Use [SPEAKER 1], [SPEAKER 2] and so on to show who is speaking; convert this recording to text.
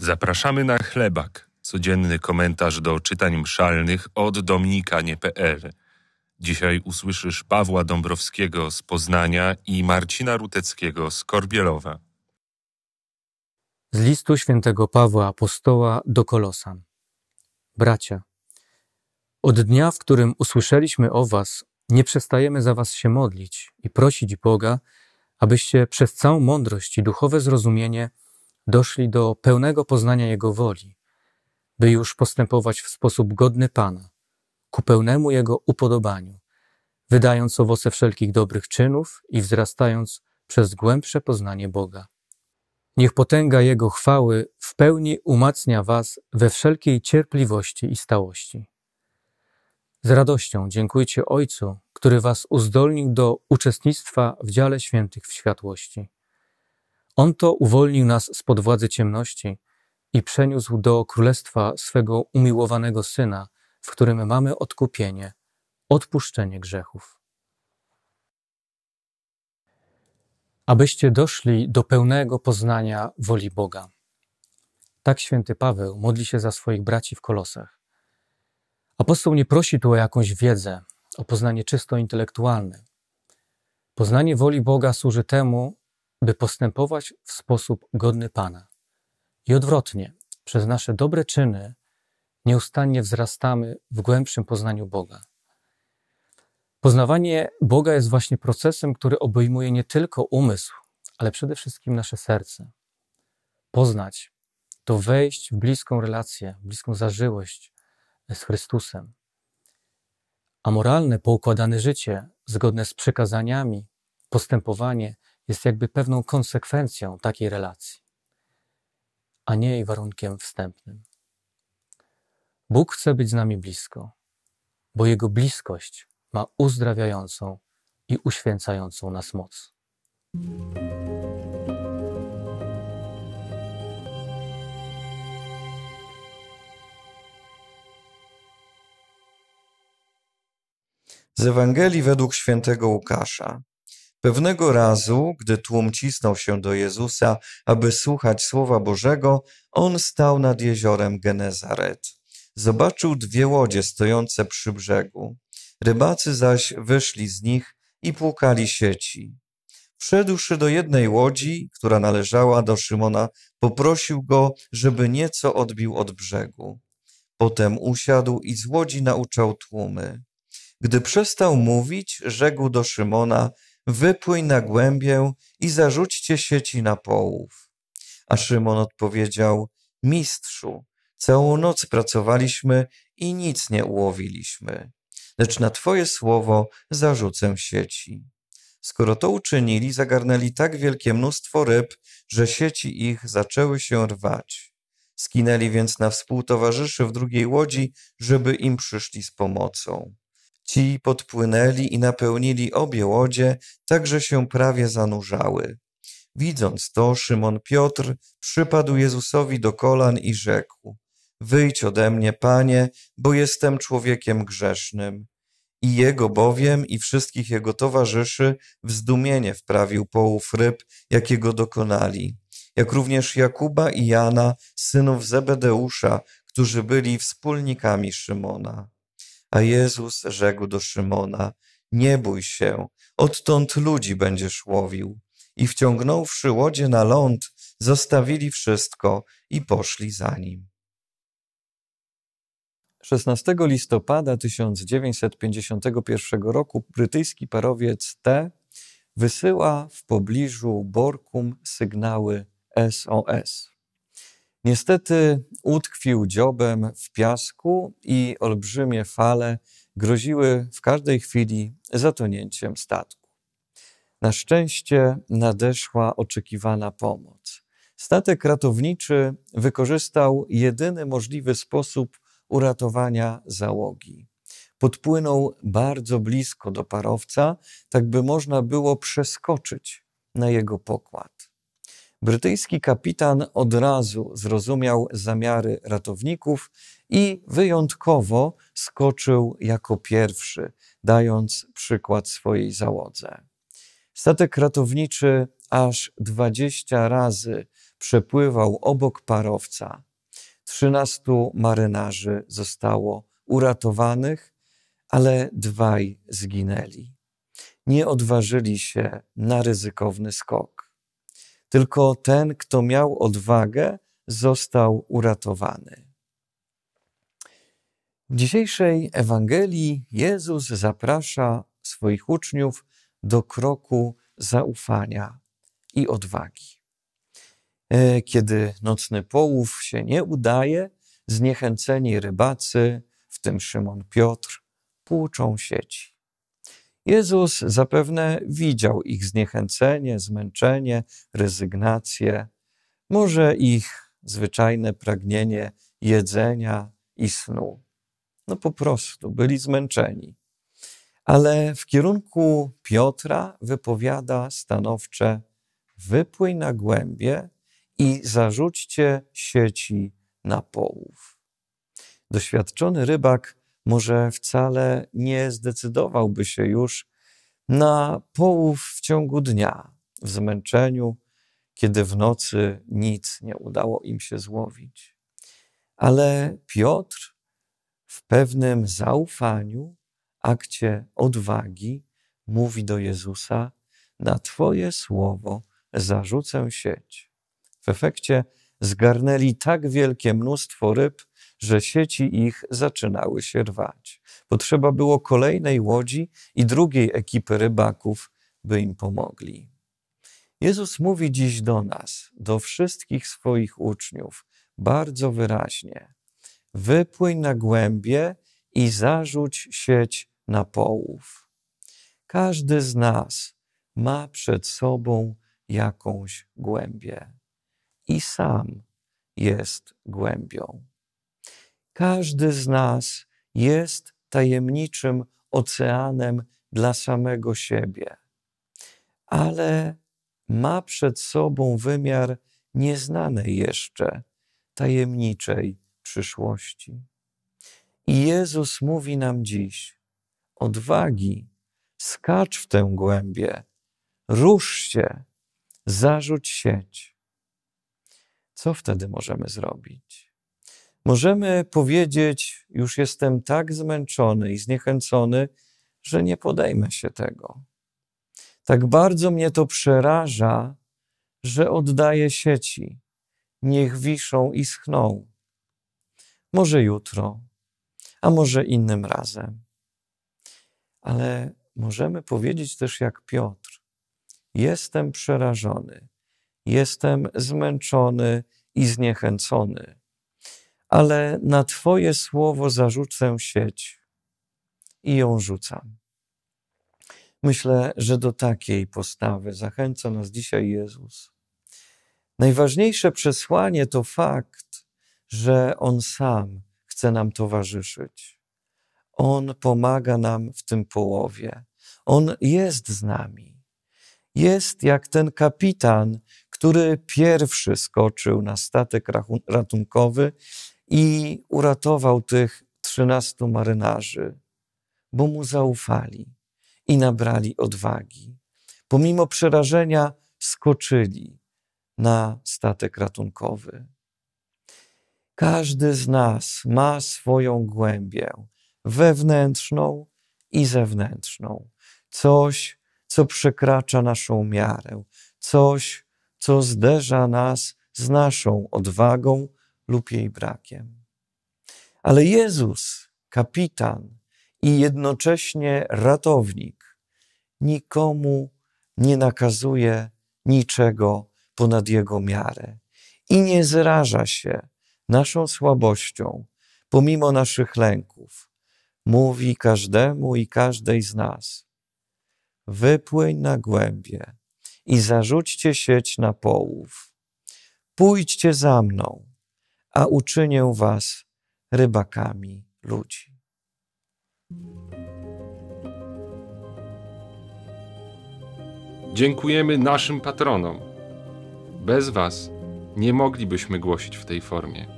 [SPEAKER 1] Zapraszamy na chlebak, codzienny komentarz do czytań mszalnych od dominikanie.pl. Dzisiaj usłyszysz Pawła Dąbrowskiego z Poznania i Marcina Ruteckiego z Korbielowa.
[SPEAKER 2] Z listu świętego Pawła Apostoła do Kolosan. Bracia, od dnia, w którym usłyszeliśmy o was, nie przestajemy za was się modlić i prosić Boga, abyście przez całą mądrość i duchowe zrozumienie doszli do pełnego poznania Jego woli, by już postępować w sposób godny Pana, ku pełnemu Jego upodobaniu, wydając owoce wszelkich dobrych czynów i wzrastając przez głębsze poznanie Boga. Niech potęga Jego chwały w pełni umacnia Was we wszelkiej cierpliwości i stałości. Z radością dziękujcie Ojcu, który Was uzdolnił do uczestnictwa w dziale świętych w światłości. On to uwolnił nas spod władzy ciemności i przeniósł do królestwa swego umiłowanego Syna, w którym mamy odkupienie, odpuszczenie grzechów. Abyście doszli do pełnego poznania woli Boga. Tak święty Paweł modli się za swoich braci w Kolosach. Apostoł nie prosi tu o jakąś wiedzę, o poznanie czysto intelektualne. Poznanie woli Boga służy temu, by postępować w sposób godny Pana. I odwrotnie, przez nasze dobre czyny nieustannie wzrastamy w głębszym poznaniu Boga. Poznawanie Boga jest właśnie procesem, który obejmuje nie tylko umysł, ale przede wszystkim nasze serce. Poznać to wejść w bliską relację, bliską zażyłość z Chrystusem. A moralne, poukładane życie, zgodne z przekazaniami, postępowanie jest jakby pewną konsekwencją takiej relacji, a nie jej warunkiem wstępnym. Bóg chce być z nami blisko, bo Jego bliskość ma uzdrawiającą i uświęcającą nas moc.
[SPEAKER 3] Z Ewangelii według świętego Łukasza. Pewnego razu, gdy tłum cisnął się do Jezusa, aby słuchać słowa Bożego, on stał nad jeziorem Genezaret. Zobaczył dwie łodzie stojące przy brzegu. Rybacy zaś wyszli z nich i płukali sieci. Wszedłszy do jednej łodzi, która należała do Szymona, poprosił go, żeby nieco odbił od brzegu. Potem usiadł i z łodzi nauczał tłumy. Gdy przestał mówić, rzekł do Szymona, wypłyń na głębię i zarzućcie sieci na połów. A Szymon odpowiedział, mistrzu, całą noc pracowaliśmy i nic nie ułowiliśmy, lecz na twoje słowo zarzucę sieci. Skoro to uczynili, zagarnęli tak wielkie mnóstwo ryb, że sieci ich zaczęły się rwać. Skinęli więc na współtowarzyszy w drugiej łodzi, żeby im przyszli z pomocą. Ci podpłynęli i napełnili obie łodzie, tak że się prawie zanurzały. Widząc to, Szymon Piotr przypadł Jezusowi do kolan i rzekł: Wyjdź ode mnie, panie, bo jestem człowiekiem grzesznym. I jego bowiem i wszystkich jego towarzyszy w zdumienie wprawił połów ryb, jakiego dokonali, jak również Jakuba i Jana, synów Zebedeusza, którzy byli wspólnikami Szymona. A Jezus rzekł do Szymona, nie bój się, odtąd ludzi będziesz łowił. I wciągnąwszy łodzie na ląd, zostawili wszystko i poszli za nim. 16 listopada 1951 roku brytyjski parowiec T wysyła w pobliżu Borkum sygnały SOS. Niestety utkwił dziobem w piasku i olbrzymie fale groziły w każdej chwili zatonięciem statku. Na szczęście nadeszła oczekiwana pomoc. Statek ratowniczy wykorzystał jedyny możliwy sposób uratowania załogi. Podpłynął bardzo blisko do parowca, tak by można było przeskoczyć na jego pokład. Brytyjski kapitan od razu zrozumiał zamiary ratowników i wyjątkowo skoczył jako pierwszy, dając przykład swojej załodze. Statek ratowniczy aż dwadzieścia razy przepływał obok parowca. Trzynastu marynarzy zostało uratowanych, ale dwaj zginęli. Nie odważyli się na ryzykowny skok. Tylko ten, kto miał odwagę, został uratowany. W dzisiejszej Ewangelii Jezus zaprasza swoich uczniów do kroku zaufania i odwagi. E, kiedy nocny połów się nie udaje, zniechęceni rybacy, w tym Szymon Piotr, płuczą sieci. Jezus zapewne widział ich zniechęcenie, zmęczenie, rezygnację, może ich zwyczajne pragnienie jedzenia i snu. No po prostu byli zmęczeni. Ale w kierunku Piotra wypowiada stanowcze: wypłyń na głębie i zarzućcie sieci na połów. Doświadczony rybak może wcale nie zdecydowałby się już na połów w ciągu dnia, w zmęczeniu, kiedy w nocy nic nie udało im się złowić. Ale Piotr w pewnym zaufaniu, akcie odwagi, mówi do Jezusa: Na Twoje słowo zarzucę sieć. W efekcie zgarnęli tak wielkie mnóstwo ryb, że sieci ich zaczynały się rwać. Potrzeba było kolejnej łodzi i drugiej ekipy rybaków, by im pomogli. Jezus mówi dziś do nas, do wszystkich swoich uczniów, bardzo wyraźnie: Wypłyń na głębie i zarzuć sieć na połów. Każdy z nas ma przed sobą jakąś głębię i sam jest głębią. Każdy z nas jest tajemniczym oceanem dla samego siebie, ale ma przed sobą wymiar nieznanej jeszcze, tajemniczej przyszłości. I Jezus mówi nam dziś: odwagi, skacz w tę głębię, rusz się, zarzuć sieć. Co wtedy możemy zrobić? Możemy powiedzieć: Już jestem tak zmęczony i zniechęcony, że nie podejmę się tego. Tak bardzo mnie to przeraża, że oddaję sieci. Niech wiszą i schną. Może jutro, a może innym razem. Ale możemy powiedzieć też jak Piotr: Jestem przerażony, jestem zmęczony i zniechęcony, ale na Twoje słowo zarzucę sieć i ją rzucam. Myślę, że do takiej postawy zachęca nas dzisiaj Jezus. Najważniejsze przesłanie to fakt, że On sam chce nam towarzyszyć. On pomaga nam w tym połowie. On jest z nami. Jest jak ten kapitan, który pierwszy skoczył na statek ratunkowy i uratował tych trzynastu marynarzy, bo mu zaufali i nabrali odwagi. Pomimo przerażenia skoczyli na statek ratunkowy. Każdy z nas ma swoją głębię wewnętrzną i zewnętrzną. Coś, co przekracza naszą miarę, coś, co zderza nas z naszą odwagą lub jej brakiem. Ale Jezus, kapitan i jednocześnie ratownik, nikomu nie nakazuje niczego ponad jego miarę i nie zraża się naszą słabością, pomimo naszych lęków, mówi każdemu i każdej z nas: Wypłyń na głębie i zarzućcie sieć na połów. Pójdźcie za mną, a uczynię was rybakami ludzi.
[SPEAKER 1] Dziękujemy naszym patronom. Bez Was nie moglibyśmy głosić w tej formie.